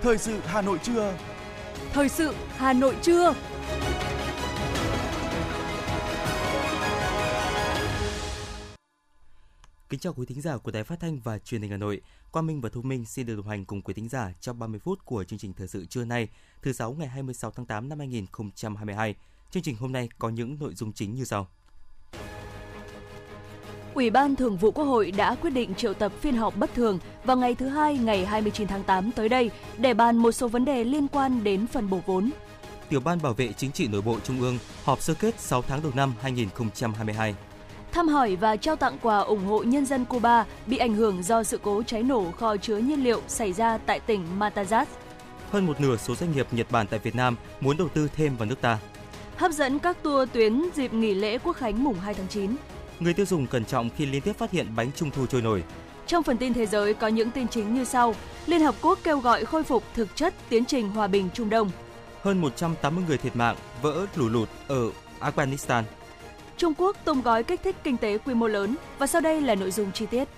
Thời sự Hà Nội trưa. Thời sự Hà Nội trưa. Kính chào quý thính giả của Đài Phát thanh và Truyền hình Hà Nội. Quang Minh và Thu Minh xin được đồng hành cùng quý thính giả trong 30 phút của chương trình thời sự trưa nay, thứ sáu ngày 26 tháng 8 năm 2022. Chương trình hôm nay có những nội dung chính như sau. Ủy ban Thường vụ Quốc hội đã quyết định triệu tập phiên họp bất thường vào ngày thứ hai ngày 29 tháng 8 tới đây để bàn một số vấn đề liên quan đến phần bổ vốn. Tiểu ban Bảo vệ Chính trị Nội bộ Trung ương họp sơ kết 6 tháng đầu năm 2022. Thăm hỏi và trao tặng quà ủng hộ nhân dân Cuba bị ảnh hưởng do sự cố cháy nổ kho chứa nhiên liệu xảy ra tại tỉnh Matanzas. Hơn một nửa số doanh nghiệp Nhật Bản tại Việt Nam muốn đầu tư thêm vào nước ta. Hấp dẫn các tour tuyến dịp nghỉ lễ Quốc khánh mùng 2 tháng 9. Người tiêu dùng cẩn trọng khi liên tiếp phát hiện bánh trung thu trôi nổi. Trong phần tin thế giới có những tin chính như sau. Liên Hợp Quốc kêu gọi khôi phục thực chất tiến trình hòa bình Trung Đông. Hơn 180 người thiệt mạng vỡ lũ lụt ở Afghanistan. Trung Quốc tung gói kích thích kinh tế quy mô lớn và sau đây là nội dung chi tiết.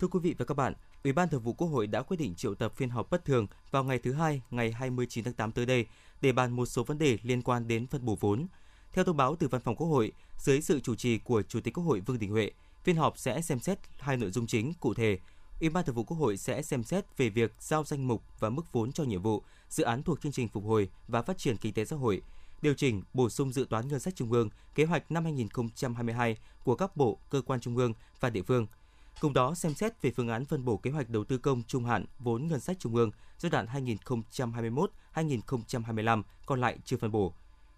Thưa quý vị và các bạn, Ủy ban Thường vụ Quốc hội đã quyết định triệu tập phiên họp bất thường vào ngày thứ hai, ngày 29 tháng 8 tới đây để bàn một số vấn đề liên quan đến phân bổ vốn. Theo thông báo từ Văn phòng Quốc hội, dưới sự chủ trì của Chủ tịch Quốc hội Vương Đình Huệ, phiên họp sẽ xem xét hai nội dung chính cụ thể. Ủy ban Thường vụ Quốc hội sẽ xem xét về việc giao danh mục và mức vốn cho nhiệm vụ, dự án thuộc chương trình phục hồi và phát triển kinh tế xã hội, điều chỉnh, bổ sung dự toán ngân sách trung ương, kế hoạch năm 2022 của các bộ, cơ quan trung ương và địa phương. Cùng đó xem xét về phương án phân bổ kế hoạch đầu tư công trung hạn vốn ngân sách trung ương giai đoạn 2021-2025 còn lại chưa phân bổ.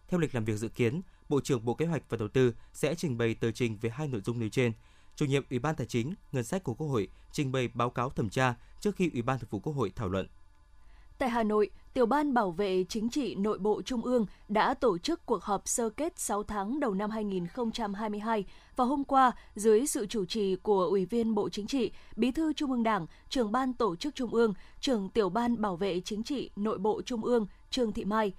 Theo lịch làm việc dự kiến, Bộ trưởng Bộ Kế hoạch và Đầu tư sẽ trình bày tờ trình về hai nội dung nêu trên. Chủ nhiệm Ủy ban Tài chính, Ngân sách của Quốc hội trình bày báo cáo thẩm tra trước khi Ủy ban Thường vụ Quốc hội thảo luận. Tại Hà Nội, Tiểu ban Bảo vệ Chính trị Nội bộ Trung ương đã tổ chức cuộc họp sơ kết 6 tháng đầu năm 2022 và hôm qua dưới sự chủ trì của Ủy viên Bộ Chính trị, Bí thư Trung ương Đảng, trưởng ban tổ chức Trung ương, trưởng Tiểu ban Bảo vệ Chính trị Nội bộ Trung ương Trương Thị Mai.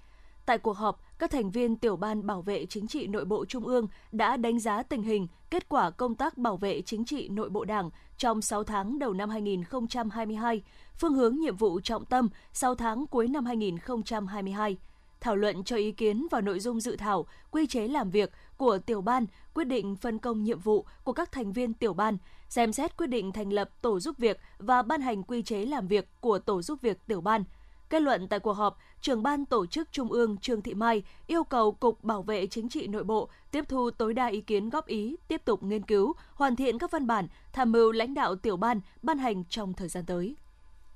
Tại cuộc họp, các thành viên tiểu ban bảo vệ chính trị nội bộ trung ương đã đánh giá tình hình, kết quả công tác bảo vệ chính trị nội bộ Đảng trong 6 tháng đầu năm 2022, phương hướng nhiệm vụ trọng tâm 6 tháng cuối năm 2022 thảo luận cho ý kiến vào nội dung dự thảo quy chế làm việc của tiểu ban, quyết định phân công nhiệm vụ của các thành viên tiểu ban, xem xét quyết định thành lập tổ giúp việc và ban hành quy chế làm việc của tổ giúp việc tiểu ban. Kết luận tại cuộc họp, trưởng ban tổ chức Trung ương Trương Thị Mai yêu cầu Cục Bảo vệ Chính trị Nội bộ tiếp thu tối đa ý kiến góp ý, tiếp tục nghiên cứu, hoàn thiện các văn bản, tham mưu lãnh đạo tiểu ban ban hành trong thời gian tới.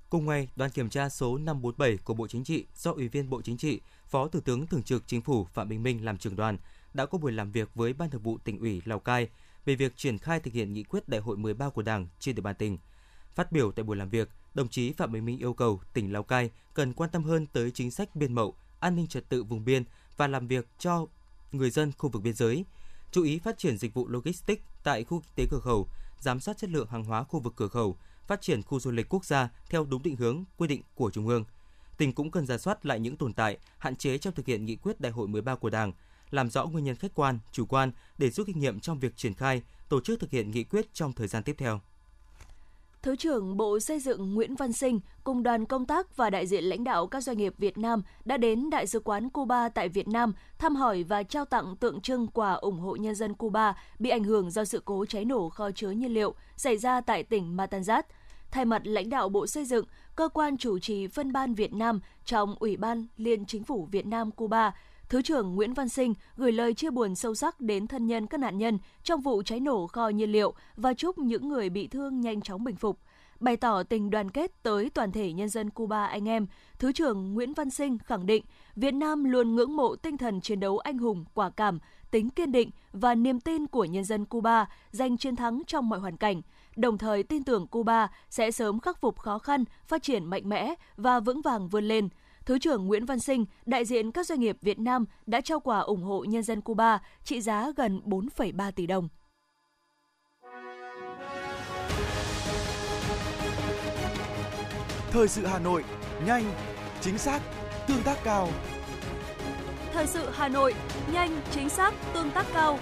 Cùng ngày, đoàn kiểm tra số 547 của Bộ Chính trị do Ủy viên Bộ Chính trị, Phó Thủ tướng Thường trực Chính phủ Phạm Bình Minh làm trưởng đoàn đã có buổi làm việc với Ban Thường vụ tỉnh ủy Lào Cai về việc triển khai thực hiện nghị quyết Đại hội 13 của Đảng trên địa bàn tỉnh. Phát biểu tại buổi làm việc, đồng chí Phạm Bình Minh yêu cầu tỉnh Lào Cai cần quan tâm hơn tới chính sách biên mậu, an ninh trật tự vùng biên và làm việc cho người dân khu vực biên giới, chú ý phát triển dịch vụ logistics tại khu kinh tế cửa khẩu, giám sát chất lượng hàng hóa khu vực cửa khẩu, phát triển khu du lịch quốc gia theo đúng định hướng quy định của Trung ương. Tỉnh cũng cần ra soát lại những tồn tại, hạn chế trong thực hiện nghị quyết Đại hội 13 của Đảng, làm rõ nguyên nhân khách quan, chủ quan để rút kinh nghiệm trong việc triển khai, tổ chức thực hiện nghị quyết trong thời gian tiếp theo. Thứ trưởng Bộ Xây dựng Nguyễn Văn Sinh cùng đoàn công tác và đại diện lãnh đạo các doanh nghiệp Việt Nam đã đến Đại sứ quán Cuba tại Việt Nam thăm hỏi và trao tặng tượng trưng quà ủng hộ nhân dân Cuba bị ảnh hưởng do sự cố cháy nổ kho chứa nhiên liệu xảy ra tại tỉnh Matanzas. Thay mặt lãnh đạo Bộ Xây dựng, cơ quan chủ trì phân ban Việt Nam trong Ủy ban Liên Chính phủ Việt Nam Cuba Thứ trưởng Nguyễn Văn Sinh gửi lời chia buồn sâu sắc đến thân nhân các nạn nhân trong vụ cháy nổ kho nhiên liệu và chúc những người bị thương nhanh chóng bình phục. Bày tỏ tình đoàn kết tới toàn thể nhân dân Cuba anh em, Thứ trưởng Nguyễn Văn Sinh khẳng định Việt Nam luôn ngưỡng mộ tinh thần chiến đấu anh hùng, quả cảm, tính kiên định và niềm tin của nhân dân Cuba giành chiến thắng trong mọi hoàn cảnh, đồng thời tin tưởng Cuba sẽ sớm khắc phục khó khăn, phát triển mạnh mẽ và vững vàng vươn lên – Thứ trưởng Nguyễn Văn Sinh, đại diện các doanh nghiệp Việt Nam đã trao quà ủng hộ nhân dân Cuba trị giá gần 4,3 tỷ đồng. Thời sự Hà Nội, nhanh, chính xác, tương tác cao. Thời sự Hà Nội, nhanh, chính xác, tương tác cao.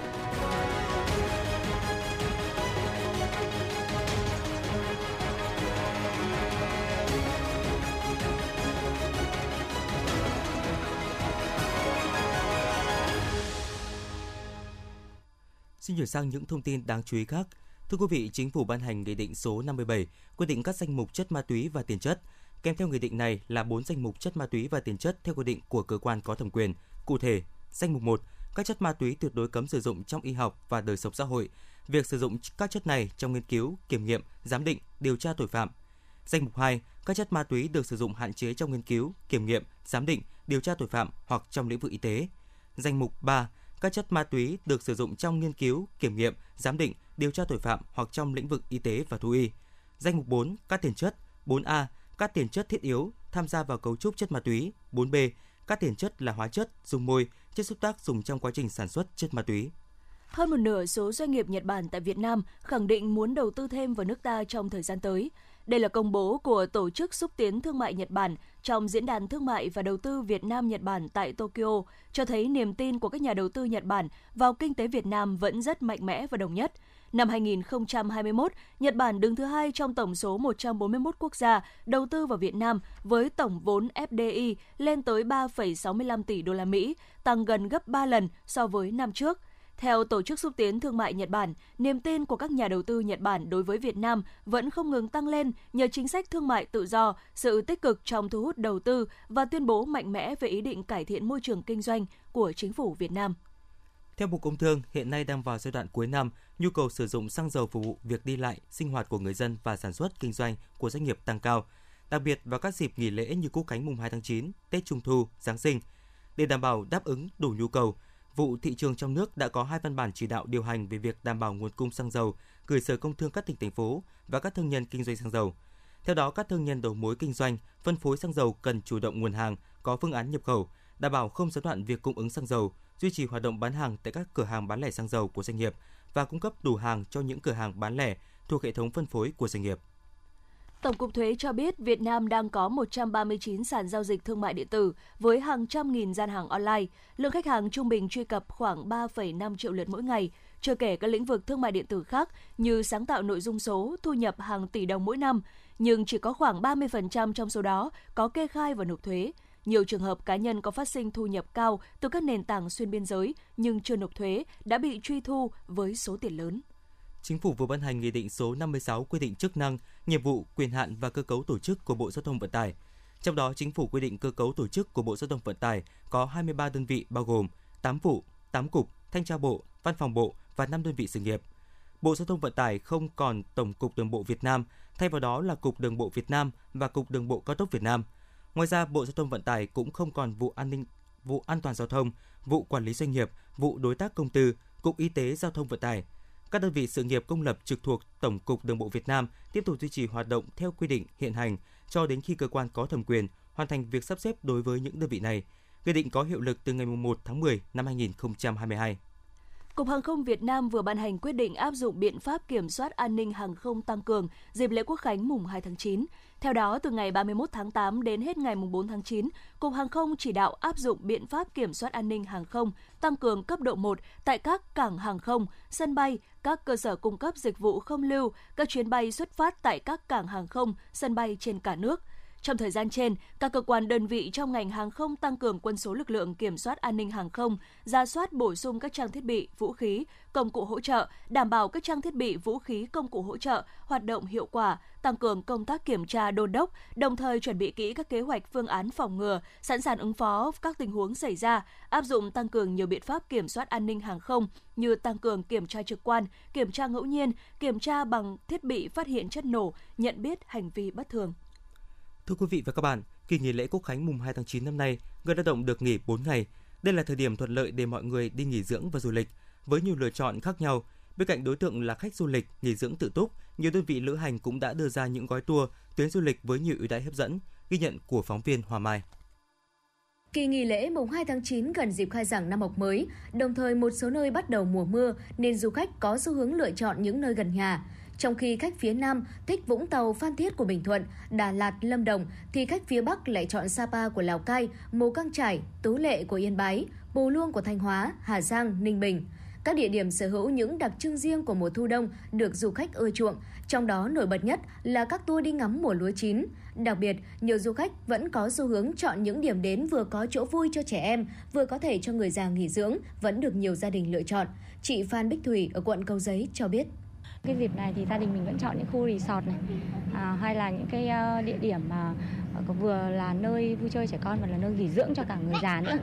Xin chuyển sang những thông tin đáng chú ý khác. Thưa quý vị, Chính phủ ban hành Nghị định số 57 quy định các danh mục chất ma túy và tiền chất. Kèm theo nghị định này là 4 danh mục chất ma túy và tiền chất theo quy định của cơ quan có thẩm quyền. Cụ thể, danh mục 1, các chất ma túy tuyệt đối cấm sử dụng trong y học và đời sống xã hội. Việc sử dụng các chất này trong nghiên cứu, kiểm nghiệm, giám định, điều tra tội phạm. Danh mục 2, các chất ma túy được sử dụng hạn chế trong nghiên cứu, kiểm nghiệm, giám định, điều tra tội phạm hoặc trong lĩnh vực y tế. Danh mục 3, các chất ma túy được sử dụng trong nghiên cứu, kiểm nghiệm, giám định, điều tra tội phạm hoặc trong lĩnh vực y tế và thú y. Danh mục 4, các tiền chất. 4A, các tiền chất thiết yếu tham gia vào cấu trúc chất ma túy. 4B, các tiền chất là hóa chất, dùng môi, chất xúc tác dùng trong quá trình sản xuất chất ma túy. Hơn một nửa số doanh nghiệp Nhật Bản tại Việt Nam khẳng định muốn đầu tư thêm vào nước ta trong thời gian tới. Đây là công bố của Tổ chức Xúc tiến Thương mại Nhật Bản trong Diễn đàn Thương mại và Đầu tư Việt Nam-Nhật Bản tại Tokyo, cho thấy niềm tin của các nhà đầu tư Nhật Bản vào kinh tế Việt Nam vẫn rất mạnh mẽ và đồng nhất. Năm 2021, Nhật Bản đứng thứ hai trong tổng số 141 quốc gia đầu tư vào Việt Nam với tổng vốn FDI lên tới 3,65 tỷ đô la Mỹ, tăng gần gấp 3 lần so với năm trước. Theo Tổ chức Xúc tiến Thương mại Nhật Bản, niềm tin của các nhà đầu tư Nhật Bản đối với Việt Nam vẫn không ngừng tăng lên nhờ chính sách thương mại tự do, sự tích cực trong thu hút đầu tư và tuyên bố mạnh mẽ về ý định cải thiện môi trường kinh doanh của chính phủ Việt Nam. Theo Bộ Công Thương, hiện nay đang vào giai đoạn cuối năm, nhu cầu sử dụng xăng dầu phục vụ việc đi lại, sinh hoạt của người dân và sản xuất kinh doanh của doanh nghiệp tăng cao, đặc biệt vào các dịp nghỉ lễ như Quốc khánh mùng 2 tháng 9, Tết Trung thu, Giáng sinh. Để đảm bảo đáp ứng đủ nhu cầu, vụ thị trường trong nước đã có hai văn bản chỉ đạo điều hành về việc đảm bảo nguồn cung xăng dầu gửi Sở Công Thương các tỉnh thành phố và các thương nhân kinh doanh xăng dầu. Theo đó, các thương nhân đầu mối kinh doanh, phân phối xăng dầu cần chủ động nguồn hàng, có phương án nhập khẩu, đảm bảo không gián đoạn việc cung ứng xăng dầu, duy trì hoạt động bán hàng tại các cửa hàng bán lẻ xăng dầu của doanh nghiệp và cung cấp đủ hàng cho những cửa hàng bán lẻ thuộc hệ thống phân phối của doanh nghiệp. Tổng cục Thuế cho biết Việt Nam đang có 139 sàn giao dịch thương mại điện tử với hàng trăm nghìn gian hàng online. Lượng khách hàng trung bình truy cập khoảng 3,5 triệu lượt mỗi ngày, chưa kể các lĩnh vực thương mại điện tử khác như sáng tạo nội dung số, thu nhập hàng tỷ đồng mỗi năm, nhưng chỉ có khoảng 30% trong số đó có kê khai và nộp thuế. Nhiều trường hợp cá nhân có phát sinh thu nhập cao từ các nền tảng xuyên biên giới nhưng chưa nộp thuế đã bị truy thu với số tiền lớn. Chính phủ vừa ban hành Nghị định số 56 quy định chức năng, nhiệm vụ, quyền hạn và cơ cấu tổ chức của Bộ Giao thông Vận tải. Trong đó, Chính phủ quy định cơ cấu tổ chức của Bộ Giao thông Vận tải có 23 đơn vị bao gồm 8 vụ, 8 cục, thanh tra bộ, văn phòng bộ và 5 đơn vị sự nghiệp. Bộ Giao thông Vận tải không còn Tổng cục Đường bộ Việt Nam, thay vào đó là Cục Đường bộ Việt Nam và Cục Đường bộ Cao tốc Việt Nam. Ngoài ra, Bộ Giao thông Vận tải cũng không còn vụ an ninh, vụ an toàn giao thông, vụ quản lý doanh nghiệp, vụ đối tác công tư, Cục Y tế Giao thông Vận tải, các đơn vị sự nghiệp công lập trực thuộc Tổng cục Đường bộ Việt Nam tiếp tục duy trì hoạt động theo quy định, hiện hành cho đến khi cơ quan có thẩm quyền hoàn thành việc sắp xếp đối với những đơn vị này. Quy định có hiệu lực từ ngày 1 tháng 10 năm 2022. Cục Hàng không Việt Nam vừa ban hành quyết định áp dụng biện pháp kiểm soát an ninh hàng không tăng cường dịp lễ Quốc khánh mùng 2 tháng 9. Theo đó, từ ngày 31 tháng 8 đến hết ngày 4 tháng 9, Cục Hàng không chỉ đạo áp dụng biện pháp kiểm soát an ninh hàng không tăng cường cấp độ 1 tại các cảng hàng không, sân bay, các cơ sở cung cấp dịch vụ không lưu, các chuyến bay xuất phát tại các cảng hàng không, sân bay trên cả nước – trong thời gian trên, các cơ quan đơn vị trong ngành hàng không tăng cường quân số lực lượng kiểm soát an ninh hàng không, ra soát bổ sung các trang thiết bị, vũ khí, công cụ hỗ trợ, đảm bảo các trang thiết bị, vũ khí, công cụ hỗ trợ hoạt động hiệu quả, tăng cường công tác kiểm tra đôn đốc, đồng thời chuẩn bị kỹ các kế hoạch phương án phòng ngừa, sẵn sàng ứng phó các tình huống xảy ra, áp dụng tăng cường nhiều biện pháp kiểm soát an ninh hàng không như tăng cường kiểm tra trực quan, kiểm tra ngẫu nhiên, kiểm tra bằng thiết bị phát hiện chất nổ, nhận biết hành vi bất thường. Thưa quý vị và các bạn, kỳ nghỉ lễ Quốc khánh mùng 2 tháng 9 năm nay, người lao động được nghỉ 4 ngày. Đây là thời điểm thuận lợi để mọi người đi nghỉ dưỡng và du lịch với nhiều lựa chọn khác nhau. Bên cạnh đối tượng là khách du lịch, nghỉ dưỡng tự túc, nhiều đơn vị lữ hành cũng đã đưa ra những gói tour, tuyến du lịch với nhiều ưu đãi hấp dẫn, ghi nhận của phóng viên Hòa Mai. Kỳ nghỉ lễ mùng 2 tháng 9 gần dịp khai giảng năm học mới, đồng thời một số nơi bắt đầu mùa mưa nên du khách có xu hướng lựa chọn những nơi gần nhà. Trong khi khách phía Nam thích Vũng Tàu, Phan Thiết của Bình Thuận, Đà Lạt, Lâm Đồng, thì khách phía Bắc lại chọn Sapa của Lào Cai, Mù Căng Trải, Tú Lệ của Yên Bái, bù Luông của Thanh Hóa, Hà Giang, Ninh Bình. Các địa điểm sở hữu những đặc trưng riêng của mùa thu đông được du khách ưa chuộng, trong đó nổi bật nhất là các tour đi ngắm mùa lúa chín. Đặc biệt, nhiều du khách vẫn có xu hướng chọn những điểm đến vừa có chỗ vui cho trẻ em, vừa có thể cho người già nghỉ dưỡng, vẫn được nhiều gia đình lựa chọn. Chị Phan Bích Thủy ở quận Cầu Giấy cho biết. Cái dịp này thì gia đình mình vẫn chọn những khu resort này à, hay là những cái uh, địa điểm mà ờ, vừa là nơi vui chơi trẻ con và là nơi nghỉ dưỡng cho cả người già nữa.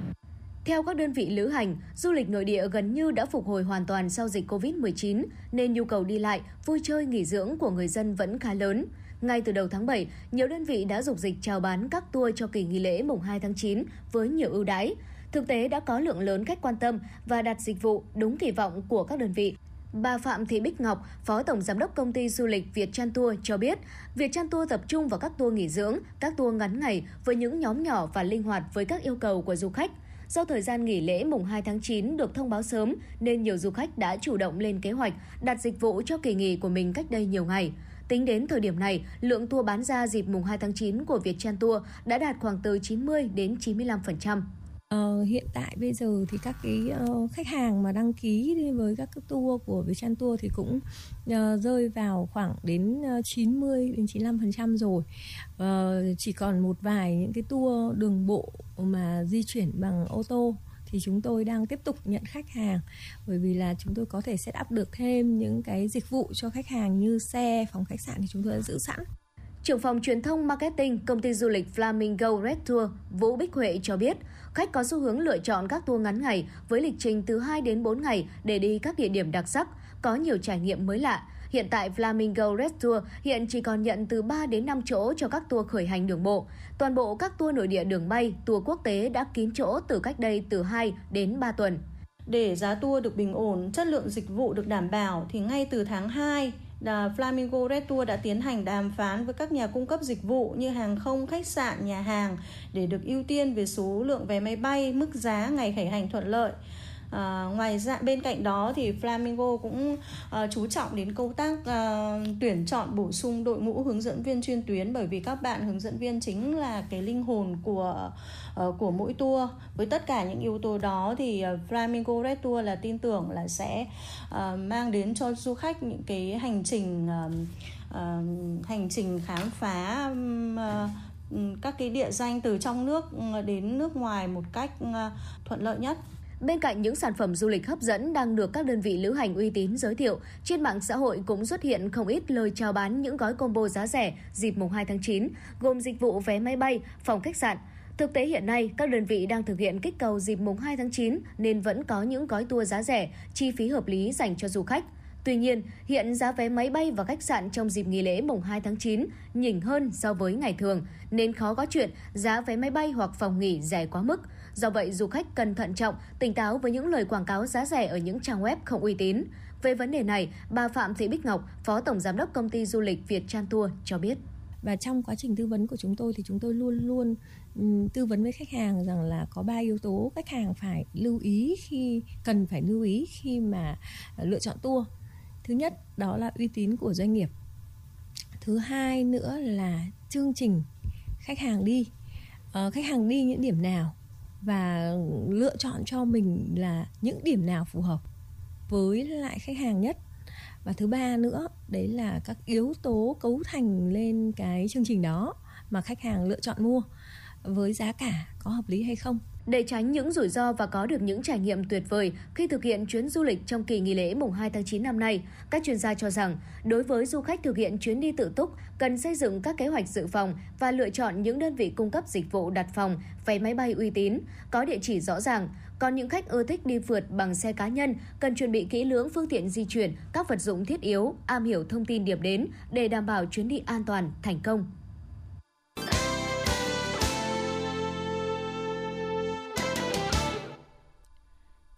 Theo các đơn vị lữ hành, du lịch nội địa gần như đã phục hồi hoàn toàn sau dịch Covid-19, nên nhu cầu đi lại, vui chơi, nghỉ dưỡng của người dân vẫn khá lớn. Ngay từ đầu tháng 7, nhiều đơn vị đã dục dịch chào bán các tour cho kỳ nghỉ lễ mùng 2 tháng 9 với nhiều ưu đãi. Thực tế đã có lượng lớn khách quan tâm và đặt dịch vụ đúng kỳ vọng của các đơn vị. Bà Phạm Thị Bích Ngọc, Phó Tổng Giám đốc Công ty Du lịch Việt Chan Tour cho biết, Việt Chan Tour tập trung vào các tour nghỉ dưỡng, các tour ngắn ngày với những nhóm nhỏ và linh hoạt với các yêu cầu của du khách. Do thời gian nghỉ lễ mùng 2 tháng 9 được thông báo sớm nên nhiều du khách đã chủ động lên kế hoạch đặt dịch vụ cho kỳ nghỉ của mình cách đây nhiều ngày. Tính đến thời điểm này, lượng tour bán ra dịp mùng 2 tháng 9 của Vietchan Tour đã đạt khoảng từ 90 đến 95%. Uh, hiện tại bây giờ thì các cái uh, khách hàng mà đăng ký với các cái tour của Vietchan Tour thì cũng uh, rơi vào khoảng đến 90 đến 95% rồi. Uh, chỉ còn một vài những cái tour đường bộ mà di chuyển bằng ô tô thì chúng tôi đang tiếp tục nhận khách hàng bởi vì là chúng tôi có thể set up được thêm những cái dịch vụ cho khách hàng như xe, phòng khách sạn thì chúng tôi đã giữ sẵn. Trưởng phòng truyền thông marketing công ty du lịch Flamingo Red Tour Vũ Bích Huệ cho biết, khách có xu hướng lựa chọn các tour ngắn ngày với lịch trình từ 2 đến 4 ngày để đi các địa điểm đặc sắc, có nhiều trải nghiệm mới lạ. Hiện tại Flamingo Red Tour hiện chỉ còn nhận từ 3 đến 5 chỗ cho các tour khởi hành đường bộ. Toàn bộ các tour nội địa đường bay, tour quốc tế đã kín chỗ từ cách đây từ 2 đến 3 tuần. Để giá tour được bình ổn, chất lượng dịch vụ được đảm bảo thì ngay từ tháng 2 là Flamingo Red Tour đã tiến hành đàm phán với các nhà cung cấp dịch vụ như hàng không, khách sạn, nhà hàng để được ưu tiên về số lượng vé máy bay, mức giá, ngày khởi hành thuận lợi. À, ngoài ra bên cạnh đó thì Flamingo cũng à, chú trọng đến công tác à, tuyển chọn bổ sung đội ngũ hướng dẫn viên chuyên tuyến bởi vì các bạn hướng dẫn viên chính là cái linh hồn của à, của mỗi tour với tất cả những yếu tố đó thì uh, Flamingo Red Tour là tin tưởng là sẽ à, mang đến cho du khách những cái hành trình à, à, hành trình khám phá à, các cái địa danh từ trong nước đến nước ngoài một cách thuận lợi nhất. Bên cạnh những sản phẩm du lịch hấp dẫn đang được các đơn vị lữ hành uy tín giới thiệu, trên mạng xã hội cũng xuất hiện không ít lời chào bán những gói combo giá rẻ dịp mùng 2 tháng 9, gồm dịch vụ vé máy bay, phòng khách sạn. Thực tế hiện nay, các đơn vị đang thực hiện kích cầu dịp mùng 2 tháng 9 nên vẫn có những gói tour giá rẻ, chi phí hợp lý dành cho du khách. Tuy nhiên, hiện giá vé máy bay và khách sạn trong dịp nghỉ lễ mùng 2 tháng 9 nhỉnh hơn so với ngày thường, nên khó có chuyện giá vé máy bay hoặc phòng nghỉ rẻ quá mức. Do vậy, du khách cần thận trọng, tỉnh táo với những lời quảng cáo giá rẻ ở những trang web không uy tín. Về vấn đề này, bà Phạm Thị Bích Ngọc, Phó Tổng Giám đốc Công ty Du lịch Việt Tran Tour cho biết. Và trong quá trình tư vấn của chúng tôi thì chúng tôi luôn luôn ừ, tư vấn với khách hàng rằng là có ba yếu tố khách hàng phải lưu ý khi cần phải lưu ý khi mà lựa chọn tour. Thứ nhất đó là uy tín của doanh nghiệp. Thứ hai nữa là chương trình khách hàng đi. Ờ, khách hàng đi những điểm nào và lựa chọn cho mình là những điểm nào phù hợp với lại khách hàng nhất. Và thứ ba nữa, đấy là các yếu tố cấu thành lên cái chương trình đó mà khách hàng lựa chọn mua với giá cả có hợp lý hay không để tránh những rủi ro và có được những trải nghiệm tuyệt vời khi thực hiện chuyến du lịch trong kỳ nghỉ lễ mùng 2 tháng 9 năm nay, các chuyên gia cho rằng đối với du khách thực hiện chuyến đi tự túc cần xây dựng các kế hoạch dự phòng và lựa chọn những đơn vị cung cấp dịch vụ đặt phòng, vé máy bay uy tín, có địa chỉ rõ ràng. Còn những khách ưa thích đi phượt bằng xe cá nhân cần chuẩn bị kỹ lưỡng phương tiện di chuyển, các vật dụng thiết yếu, am hiểu thông tin điểm đến để đảm bảo chuyến đi an toàn, thành công.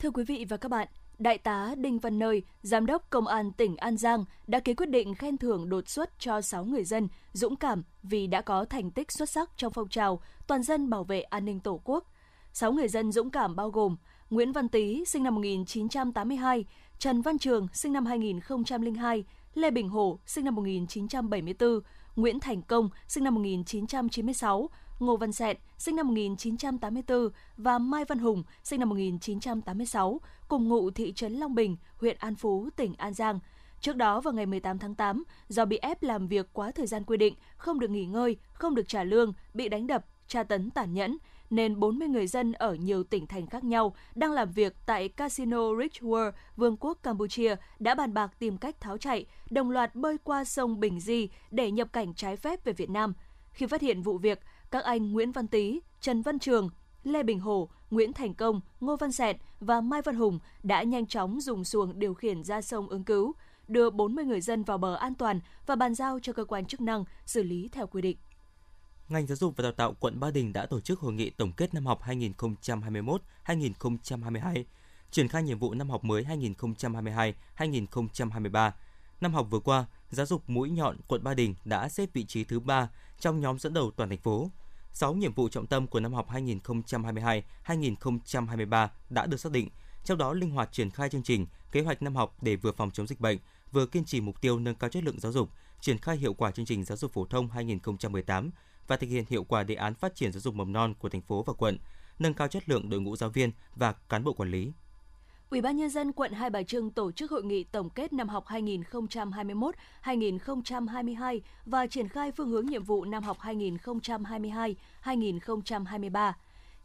Thưa quý vị và các bạn, Đại tá Đinh Văn Nơi, Giám đốc Công an tỉnh An Giang đã ký quyết định khen thưởng đột xuất cho 6 người dân dũng cảm vì đã có thành tích xuất sắc trong phong trào toàn dân bảo vệ an ninh Tổ quốc. 6 người dân dũng cảm bao gồm Nguyễn Văn Tý, sinh năm 1982, Trần Văn Trường, sinh năm 2002, Lê Bình Hổ, sinh năm 1974, Nguyễn Thành Công, sinh năm 1996, Ngô Văn Sẹn, sinh năm 1984 và Mai Văn Hùng, sinh năm 1986, cùng ngụ thị trấn Long Bình, huyện An Phú, tỉnh An Giang. Trước đó vào ngày 18 tháng 8, do bị ép làm việc quá thời gian quy định, không được nghỉ ngơi, không được trả lương, bị đánh đập, tra tấn tàn nhẫn, nên 40 người dân ở nhiều tỉnh thành khác nhau đang làm việc tại Casino Rich World, Vương quốc Campuchia đã bàn bạc tìm cách tháo chạy, đồng loạt bơi qua sông Bình Di để nhập cảnh trái phép về Việt Nam. Khi phát hiện vụ việc, các anh Nguyễn Văn Tý, Trần Văn Trường, Lê Bình Hổ, Nguyễn Thành Công, Ngô Văn Sẹt và Mai Văn Hùng đã nhanh chóng dùng xuồng điều khiển ra sông ứng cứu, đưa 40 người dân vào bờ an toàn và bàn giao cho cơ quan chức năng xử lý theo quy định ngành giáo dục và đào tạo quận Ba Đình đã tổ chức hội nghị tổng kết năm học 2021-2022, triển khai nhiệm vụ năm học mới 2022-2023. Năm học vừa qua, giáo dục mũi nhọn quận Ba Đình đã xếp vị trí thứ 3 trong nhóm dẫn đầu toàn thành phố. 6 nhiệm vụ trọng tâm của năm học 2022-2023 đã được xác định, trong đó linh hoạt triển khai chương trình, kế hoạch năm học để vừa phòng chống dịch bệnh, vừa kiên trì mục tiêu nâng cao chất lượng giáo dục, triển khai hiệu quả chương trình giáo dục phổ thông 2018 và thực hiện hiệu quả đề án phát triển giáo dục mầm non của thành phố và quận, nâng cao chất lượng đội ngũ giáo viên và cán bộ quản lý. Ủy ban nhân dân quận Hai Bà Trưng tổ chức hội nghị tổng kết năm học 2021-2022 và triển khai phương hướng nhiệm vụ năm học 2022-2023.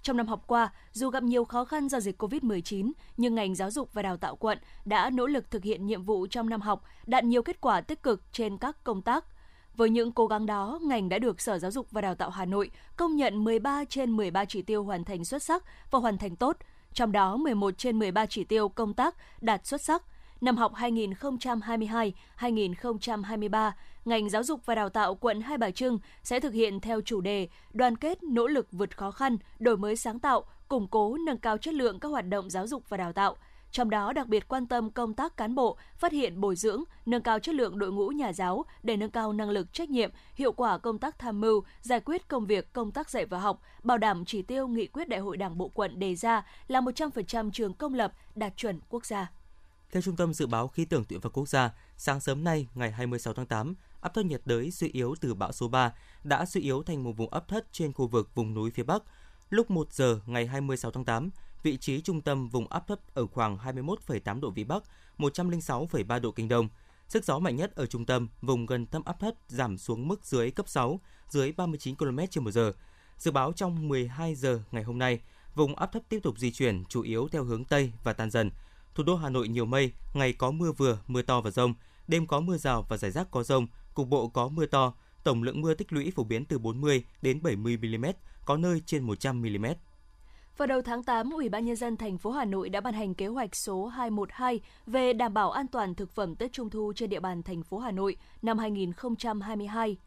Trong năm học qua, dù gặp nhiều khó khăn do dịch COVID-19, nhưng ngành giáo dục và đào tạo quận đã nỗ lực thực hiện nhiệm vụ trong năm học, đạt nhiều kết quả tích cực trên các công tác – với những cố gắng đó, ngành đã được Sở Giáo dục và Đào tạo Hà Nội công nhận 13 trên 13 chỉ tiêu hoàn thành xuất sắc và hoàn thành tốt, trong đó 11 trên 13 chỉ tiêu công tác đạt xuất sắc. Năm học 2022-2023, ngành giáo dục và đào tạo quận Hai Bà Trưng sẽ thực hiện theo chủ đề đoàn kết nỗ lực vượt khó khăn, đổi mới sáng tạo, củng cố nâng cao chất lượng các hoạt động giáo dục và đào tạo – trong đó đặc biệt quan tâm công tác cán bộ, phát hiện bồi dưỡng, nâng cao chất lượng đội ngũ nhà giáo để nâng cao năng lực trách nhiệm, hiệu quả công tác tham mưu, giải quyết công việc công tác dạy và học, bảo đảm chỉ tiêu nghị quyết Đại hội Đảng bộ quận đề ra là 100% trường công lập đạt chuẩn quốc gia. Theo Trung tâm Dự báo Khí tượng Thủy văn Quốc gia, sáng sớm nay, ngày 26 tháng 8, áp thấp nhiệt đới suy yếu từ bão số 3 đã suy yếu thành một vùng áp thấp trên khu vực vùng núi phía Bắc. Lúc 1 giờ ngày 26 tháng 8, vị trí trung tâm vùng áp thấp ở khoảng 21,8 độ Vĩ Bắc, 106,3 độ Kinh Đông. Sức gió mạnh nhất ở trung tâm, vùng gần tâm áp thấp giảm xuống mức dưới cấp 6, dưới 39 km/h. Dự báo trong 12 giờ ngày hôm nay, vùng áp thấp tiếp tục di chuyển chủ yếu theo hướng Tây và tan dần. Thủ đô Hà Nội nhiều mây, ngày có mưa vừa, mưa to và rông, đêm có mưa rào và rải rác có rông, cục bộ có mưa to, tổng lượng mưa tích lũy phổ biến từ 40 đến 70 mm, có nơi trên 100 mm. Vào đầu tháng 8, Ủy ban nhân dân thành phố Hà Nội đã ban hành kế hoạch số 212 về đảm bảo an toàn thực phẩm Tết Trung thu trên địa bàn thành phố Hà Nội năm 2022.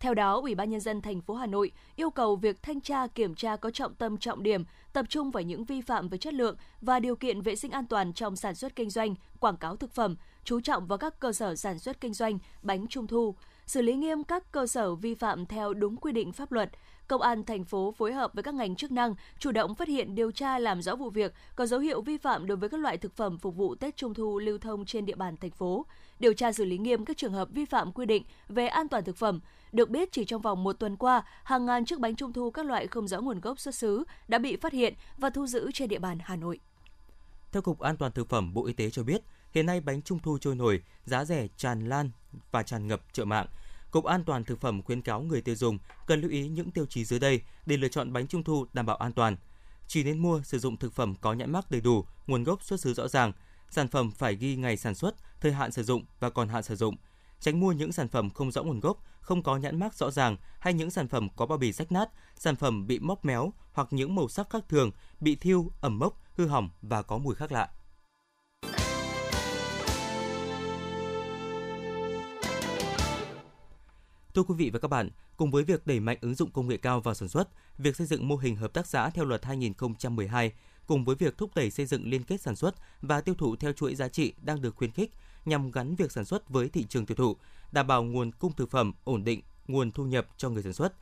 Theo đó, Ủy ban nhân dân thành phố Hà Nội yêu cầu việc thanh tra kiểm tra có trọng tâm trọng điểm, tập trung vào những vi phạm về chất lượng và điều kiện vệ sinh an toàn trong sản xuất kinh doanh, quảng cáo thực phẩm, chú trọng vào các cơ sở sản xuất kinh doanh bánh trung thu, xử lý nghiêm các cơ sở vi phạm theo đúng quy định pháp luật, Công an thành phố phối hợp với các ngành chức năng chủ động phát hiện điều tra làm rõ vụ việc có dấu hiệu vi phạm đối với các loại thực phẩm phục vụ Tết Trung thu lưu thông trên địa bàn thành phố, điều tra xử lý nghiêm các trường hợp vi phạm quy định về an toàn thực phẩm. Được biết chỉ trong vòng một tuần qua, hàng ngàn chiếc bánh trung thu các loại không rõ nguồn gốc xuất xứ đã bị phát hiện và thu giữ trên địa bàn Hà Nội. Theo Cục An toàn Thực phẩm Bộ Y tế cho biết, hiện nay bánh trung thu trôi nổi, giá rẻ tràn lan và tràn ngập chợ mạng – Cục An toàn thực phẩm khuyến cáo người tiêu dùng cần lưu ý những tiêu chí dưới đây để lựa chọn bánh trung thu đảm bảo an toàn. Chỉ nên mua sử dụng thực phẩm có nhãn mác đầy đủ, nguồn gốc xuất xứ rõ ràng. Sản phẩm phải ghi ngày sản xuất, thời hạn sử dụng và còn hạn sử dụng. Tránh mua những sản phẩm không rõ nguồn gốc, không có nhãn mác rõ ràng hay những sản phẩm có bao bì rách nát, sản phẩm bị móc méo hoặc những màu sắc khác thường, bị thiêu, ẩm mốc, hư hỏng và có mùi khác lạ. Thưa quý vị và các bạn, cùng với việc đẩy mạnh ứng dụng công nghệ cao vào sản xuất, việc xây dựng mô hình hợp tác xã theo luật 2012 cùng với việc thúc đẩy xây dựng liên kết sản xuất và tiêu thụ theo chuỗi giá trị đang được khuyến khích nhằm gắn việc sản xuất với thị trường tiêu thụ, đảm bảo nguồn cung thực phẩm ổn định, nguồn thu nhập cho người sản xuất.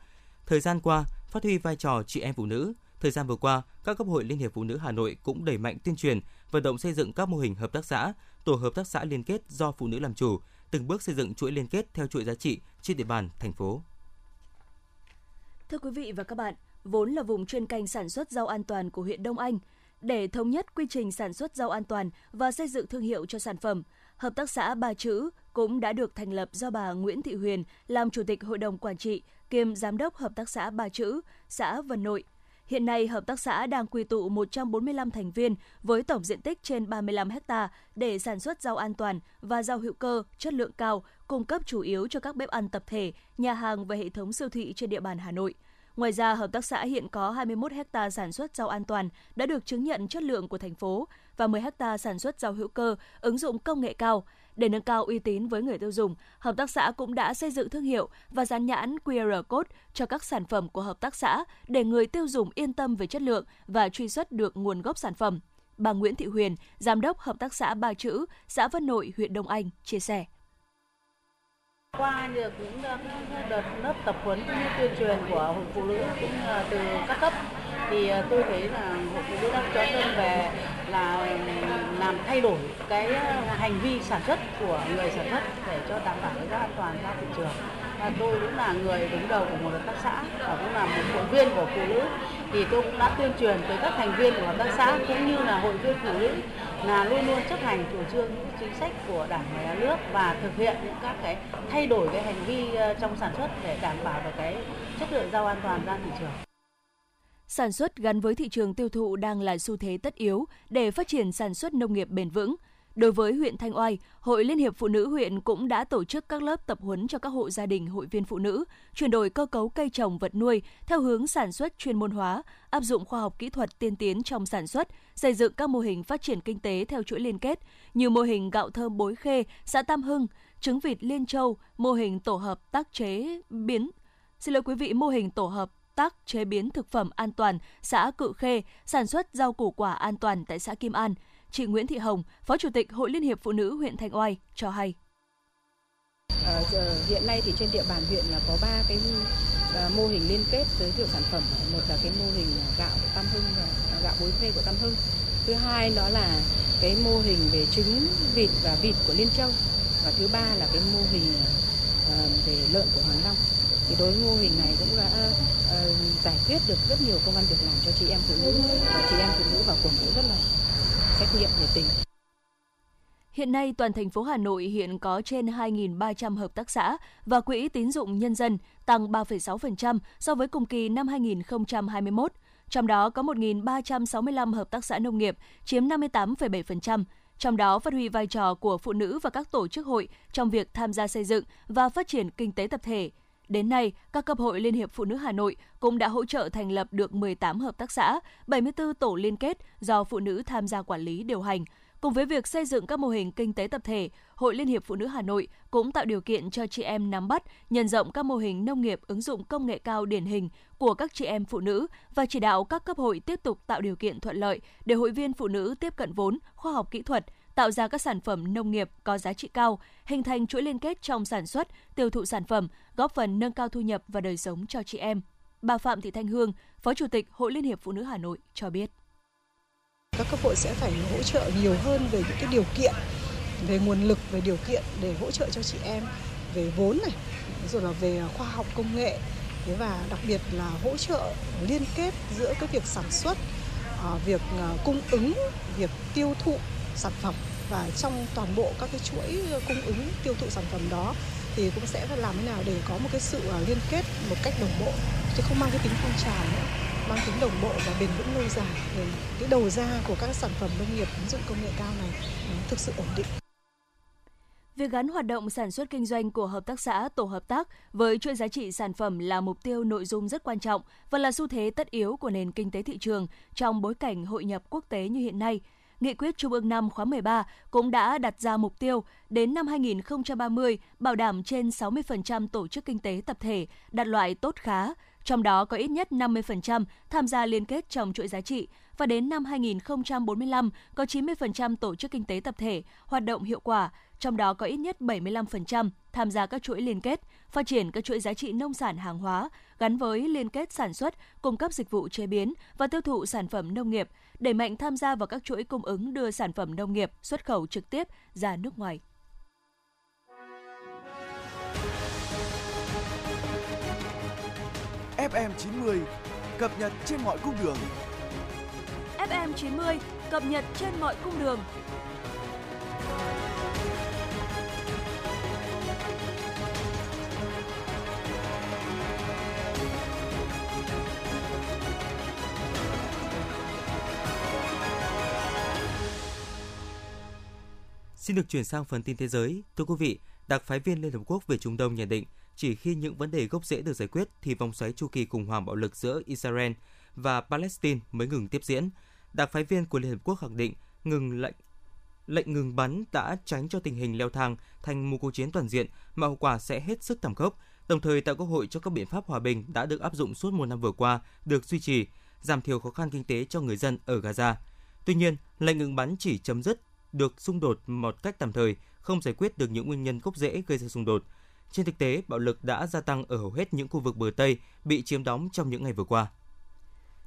Thời gian qua, phát huy vai trò chị em phụ nữ, thời gian vừa qua, các cấp hội Liên hiệp Phụ nữ Hà Nội cũng đẩy mạnh tuyên truyền, vận động xây dựng các mô hình hợp tác xã, tổ hợp tác xã liên kết do phụ nữ làm chủ, từng bước xây dựng chuỗi liên kết theo chuỗi giá trị trên địa bàn thành phố. Thưa quý vị và các bạn, vốn là vùng chuyên canh sản xuất rau an toàn của huyện Đông Anh, để thống nhất quy trình sản xuất rau an toàn và xây dựng thương hiệu cho sản phẩm, Hợp tác xã Ba Chữ cũng đã được thành lập do bà Nguyễn Thị Huyền làm chủ tịch hội đồng quản trị kiêm giám đốc Hợp tác xã Ba Chữ, xã Vân Nội. Hiện nay, hợp tác xã đang quy tụ 145 thành viên với tổng diện tích trên 35 ha để sản xuất rau an toàn và rau hữu cơ chất lượng cao, cung cấp chủ yếu cho các bếp ăn tập thể, nhà hàng và hệ thống siêu thị trên địa bàn Hà Nội. Ngoài ra, hợp tác xã hiện có 21 ha sản xuất rau an toàn đã được chứng nhận chất lượng của thành phố và 10 ha sản xuất rau hữu cơ ứng dụng công nghệ cao. Để nâng cao uy tín với người tiêu dùng, hợp tác xã cũng đã xây dựng thương hiệu và dán nhãn QR code cho các sản phẩm của hợp tác xã để người tiêu dùng yên tâm về chất lượng và truy xuất được nguồn gốc sản phẩm. Bà Nguyễn Thị Huyền, giám đốc hợp tác xã Ba Chữ, xã Vân Nội, huyện Đông Anh chia sẻ. Qua được những ờ, đợt lớp tập huấn cũng như tuyên truyền của hội phụ nữ cũng ờ, từ các cấp thì ờ, tôi thấy là hội phụ nữ đang cho đơn về là làm thay đổi cái ờ, hành vi sản xuất của người sản xuất để cho đảm bảo cái an toàn ra thị trường và tôi cũng là người đứng đầu của một hợp tác xã và cũng là một hội viên của phụ nữ thì tôi cũng đã tuyên truyền tới các thành viên của hợp tác xã cũng như là hội viên phụ nữ là luôn luôn chấp hành chủ trương những chính sách của đảng và nhà nước và thực hiện những các cái thay đổi cái hành vi ờ, trong sản xuất để đảm bảo được cái chất lượng rau an toàn ra thị trường. Sản xuất gắn với thị trường tiêu thụ đang là xu thế tất yếu để phát triển sản xuất nông nghiệp bền vững. Đối với huyện Thanh Oai, Hội Liên hiệp Phụ nữ huyện cũng đã tổ chức các lớp tập huấn cho các hộ gia đình hội viên phụ nữ, chuyển đổi cơ cấu cây trồng vật nuôi theo hướng sản xuất chuyên môn hóa, áp dụng khoa học kỹ thuật tiên tiến trong sản xuất, xây dựng các mô hình phát triển kinh tế theo chuỗi liên kết, như mô hình gạo thơm bối khê, xã Tam Hưng, trứng vịt Liên Châu, mô hình tổ hợp tác chế biến Xin lỗi quý vị, mô hình tổ hợp tác chế biến thực phẩm an toàn xã Cự Khê, sản xuất rau củ quả an toàn tại xã Kim An. Chị Nguyễn Thị Hồng, Phó Chủ tịch Hội Liên hiệp Phụ nữ huyện Thanh Oai cho hay. À, hiện nay thì trên địa bàn huyện là có ba cái à, mô hình liên kết giới thiệu sản phẩm. Một là cái mô hình gạo Tam Hưng và gạo bối khê của Tam Hưng. Thứ hai đó là cái mô hình về trứng vịt và vịt của Liên Châu. Và thứ ba là cái mô hình à, về lợn của Hoàng Long thì đối mô hình này cũng đã uh, giải quyết được rất nhiều công an việc làm cho chị em phụ nữ và chị em phụ nữ vào cuộc cũng rất là trách nhiệm nhiệt tình. Hiện nay, toàn thành phố Hà Nội hiện có trên 2.300 hợp tác xã và quỹ tín dụng nhân dân, tăng 3,6% so với cùng kỳ năm 2021. Trong đó có 1.365 hợp tác xã nông nghiệp, chiếm 58,7%. Trong đó phát huy vai trò của phụ nữ và các tổ chức hội trong việc tham gia xây dựng và phát triển kinh tế tập thể, Đến nay, các cấp hội Liên hiệp Phụ nữ Hà Nội cũng đã hỗ trợ thành lập được 18 hợp tác xã, 74 tổ liên kết do phụ nữ tham gia quản lý điều hành. Cùng với việc xây dựng các mô hình kinh tế tập thể, Hội Liên hiệp Phụ nữ Hà Nội cũng tạo điều kiện cho chị em nắm bắt, nhân rộng các mô hình nông nghiệp ứng dụng công nghệ cao điển hình của các chị em phụ nữ và chỉ đạo các cấp hội tiếp tục tạo điều kiện thuận lợi để hội viên phụ nữ tiếp cận vốn, khoa học kỹ thuật, tạo ra các sản phẩm nông nghiệp có giá trị cao, hình thành chuỗi liên kết trong sản xuất, tiêu thụ sản phẩm, góp phần nâng cao thu nhập và đời sống cho chị em. Bà Phạm Thị Thanh Hương, Phó Chủ tịch Hội Liên hiệp Phụ nữ Hà Nội cho biết. Các cấp hội sẽ phải hỗ trợ nhiều hơn về những cái điều kiện, về nguồn lực, về điều kiện để hỗ trợ cho chị em về vốn này, rồi là về khoa học công nghệ và đặc biệt là hỗ trợ liên kết giữa cái việc sản xuất, à, việc à, cung ứng, việc tiêu thụ sản phẩm và trong toàn bộ các cái chuỗi cung ứng tiêu thụ sản phẩm đó thì cũng sẽ làm thế nào để có một cái sự à, liên kết một cách đồng bộ chứ không mang cái tính phong trào nữa mang tính đồng bộ và bền vững lâu dài để cái đầu ra của các sản phẩm nông nghiệp ứng dụng công nghệ cao này thực sự ổn định. Việc gắn hoạt động sản xuất kinh doanh của hợp tác xã, tổ hợp tác với chuỗi giá trị sản phẩm là mục tiêu nội dung rất quan trọng và là xu thế tất yếu của nền kinh tế thị trường trong bối cảnh hội nhập quốc tế như hiện nay – Nghị quyết Trung ương 5 khóa 13 cũng đã đặt ra mục tiêu đến năm 2030 bảo đảm trên 60% tổ chức kinh tế tập thể đạt loại tốt khá, trong đó có ít nhất 50% tham gia liên kết trong chuỗi giá trị và đến năm 2045 có 90% tổ chức kinh tế tập thể hoạt động hiệu quả, trong đó có ít nhất 75% tham gia các chuỗi liên kết, phát triển các chuỗi giá trị nông sản hàng hóa gắn với liên kết sản xuất, cung cấp dịch vụ chế biến và tiêu thụ sản phẩm nông nghiệp, đẩy mạnh tham gia vào các chuỗi cung ứng đưa sản phẩm nông nghiệp xuất khẩu trực tiếp ra nước ngoài. FM 90 cập nhật trên mọi cung đường. FM 90 cập nhật trên mọi cung đường. Xin được chuyển sang phần tin thế giới. Thưa quý vị, đặc phái viên Liên Hợp Quốc về Trung Đông nhận định chỉ khi những vấn đề gốc rễ được giải quyết thì vòng xoáy chu kỳ khủng hoảng bạo lực giữa Israel và Palestine mới ngừng tiếp diễn. Đặc phái viên của Liên Hợp Quốc khẳng định ngừng lệnh lệnh ngừng bắn đã tránh cho tình hình leo thang thành một cuộc chiến toàn diện mà hậu quả sẽ hết sức thảm khốc, đồng thời tạo cơ hội cho các biện pháp hòa bình đã được áp dụng suốt một năm vừa qua được duy trì, giảm thiểu khó khăn kinh tế cho người dân ở Gaza. Tuy nhiên, lệnh ngừng bắn chỉ chấm dứt được xung đột một cách tạm thời, không giải quyết được những nguyên nhân gốc rễ gây ra xung đột. Trên thực tế, bạo lực đã gia tăng ở hầu hết những khu vực bờ Tây bị chiếm đóng trong những ngày vừa qua.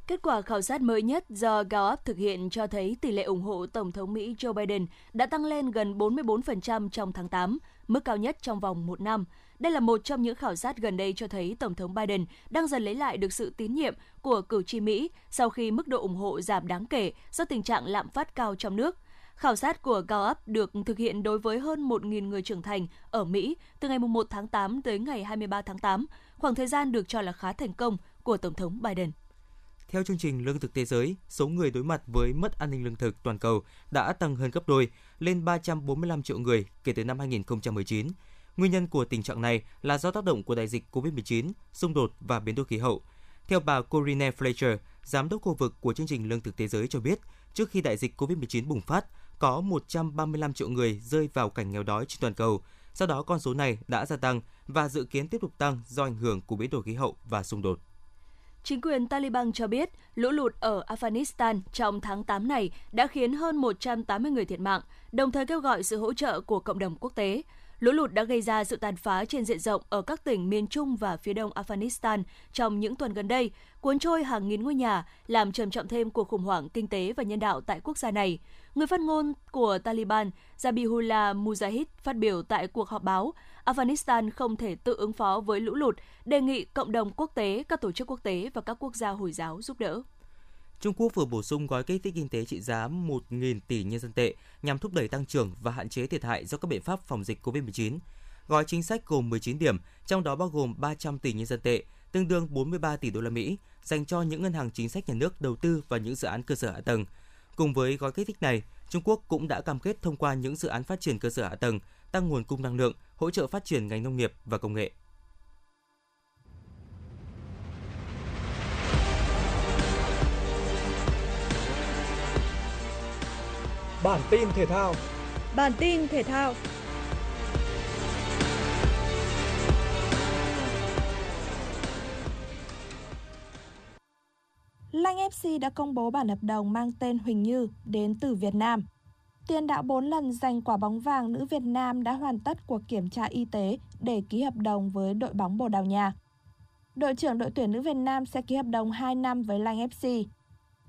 Kết quả khảo sát mới nhất do Gallup thực hiện cho thấy tỷ lệ ủng hộ Tổng thống Mỹ Joe Biden đã tăng lên gần 44% trong tháng 8, mức cao nhất trong vòng một năm. Đây là một trong những khảo sát gần đây cho thấy Tổng thống Biden đang dần lấy lại được sự tín nhiệm của cử tri Mỹ sau khi mức độ ủng hộ giảm đáng kể do tình trạng lạm phát cao trong nước. Khảo sát của Gallup được thực hiện đối với hơn 1.000 người trưởng thành ở Mỹ từ ngày 1 tháng 8 tới ngày 23 tháng 8, khoảng thời gian được cho là khá thành công của Tổng thống Biden. Theo chương trình Lương thực Thế giới, số người đối mặt với mất an ninh lương thực toàn cầu đã tăng hơn gấp đôi, lên 345 triệu người kể từ năm 2019. Nguyên nhân của tình trạng này là do tác động của đại dịch COVID-19, xung đột và biến đổi khí hậu. Theo bà Corinne Fletcher, giám đốc khu vực của chương trình Lương thực Thế giới cho biết, trước khi đại dịch COVID-19 bùng phát, có 135 triệu người rơi vào cảnh nghèo đói trên toàn cầu. Sau đó con số này đã gia tăng và dự kiến tiếp tục tăng do ảnh hưởng của biến đổi khí hậu và xung đột. Chính quyền Taliban cho biết lũ lụt ở Afghanistan trong tháng 8 này đã khiến hơn 180 người thiệt mạng, đồng thời kêu gọi sự hỗ trợ của cộng đồng quốc tế. Lũ lụt đã gây ra sự tàn phá trên diện rộng ở các tỉnh miền Trung và phía đông Afghanistan trong những tuần gần đây, cuốn trôi hàng nghìn ngôi nhà, làm trầm trọng thêm cuộc khủng hoảng kinh tế và nhân đạo tại quốc gia này. Người phát ngôn của Taliban Zabihullah Mujahid phát biểu tại cuộc họp báo, Afghanistan không thể tự ứng phó với lũ lụt, đề nghị cộng đồng quốc tế, các tổ chức quốc tế và các quốc gia Hồi giáo giúp đỡ. Trung Quốc vừa bổ sung gói kích thích kinh tế trị giá 1.000 tỷ nhân dân tệ nhằm thúc đẩy tăng trưởng và hạn chế thiệt hại do các biện pháp phòng dịch COVID-19. Gói chính sách gồm 19 điểm, trong đó bao gồm 300 tỷ nhân dân tệ, tương đương 43 tỷ đô la Mỹ, dành cho những ngân hàng chính sách nhà nước đầu tư vào những dự án cơ sở hạ tầng. Cùng với gói kích thích này, Trung Quốc cũng đã cam kết thông qua những dự án phát triển cơ sở hạ tầng, tăng nguồn cung năng lượng, hỗ trợ phát triển ngành nông nghiệp và công nghệ. Bản tin thể thao. Bản tin thể thao. Lanh FC đã công bố bản hợp đồng mang tên Huỳnh Như đến từ Việt Nam. Tiền đạo 4 lần giành quả bóng vàng nữ Việt Nam đã hoàn tất cuộc kiểm tra y tế để ký hợp đồng với đội bóng Bồ Đào Nha. Đội trưởng đội tuyển nữ Việt Nam sẽ ký hợp đồng 2 năm với Lanh FC.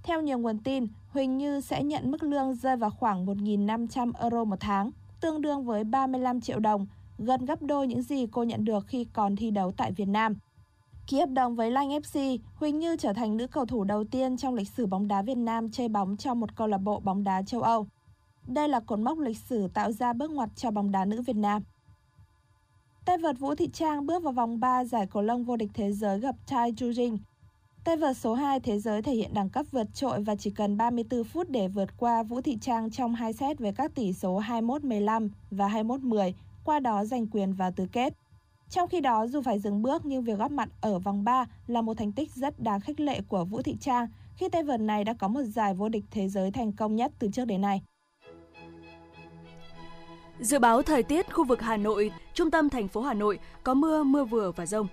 Theo nhiều nguồn tin, Huỳnh Như sẽ nhận mức lương rơi vào khoảng 1.500 euro một tháng, tương đương với 35 triệu đồng, gần gấp đôi những gì cô nhận được khi còn thi đấu tại Việt Nam. Ký hợp đồng với Lanh FC, Huỳnh Như trở thành nữ cầu thủ đầu tiên trong lịch sử bóng đá Việt Nam chơi bóng cho một câu lạc bộ bóng đá châu Âu. Đây là cột mốc lịch sử tạo ra bước ngoặt cho bóng đá nữ Việt Nam. Tay vợt Vũ Thị Trang bước vào vòng 3 giải cầu lông vô địch thế giới gặp Tai Ju Jing. Tay vợt số 2 thế giới thể hiện đẳng cấp vượt trội và chỉ cần 34 phút để vượt qua Vũ Thị Trang trong hai set với các tỷ số 21-15 và 21-10, qua đó giành quyền vào tứ kết. Trong khi đó, dù phải dừng bước nhưng việc góp mặt ở vòng 3 là một thành tích rất đáng khích lệ của Vũ Thị Trang khi tay vợt này đã có một giải vô địch thế giới thành công nhất từ trước đến nay. Dự báo thời tiết khu vực Hà Nội, trung tâm thành phố Hà Nội có mưa, mưa vừa và rông.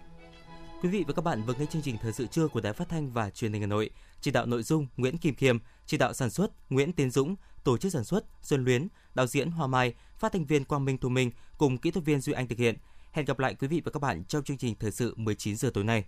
Quý vị và các bạn vừa nghe chương trình thời sự trưa của Đài Phát thanh và Truyền hình Hà Nội. Chỉ đạo nội dung Nguyễn Kim Khiêm, chỉ đạo sản xuất Nguyễn Tiến Dũng, tổ chức sản xuất Xuân Luyến, đạo diễn Hoa Mai, phát thanh viên Quang Minh Thu Minh cùng kỹ thuật viên Duy Anh thực hiện. Hẹn gặp lại quý vị và các bạn trong chương trình thời sự 19 giờ tối nay.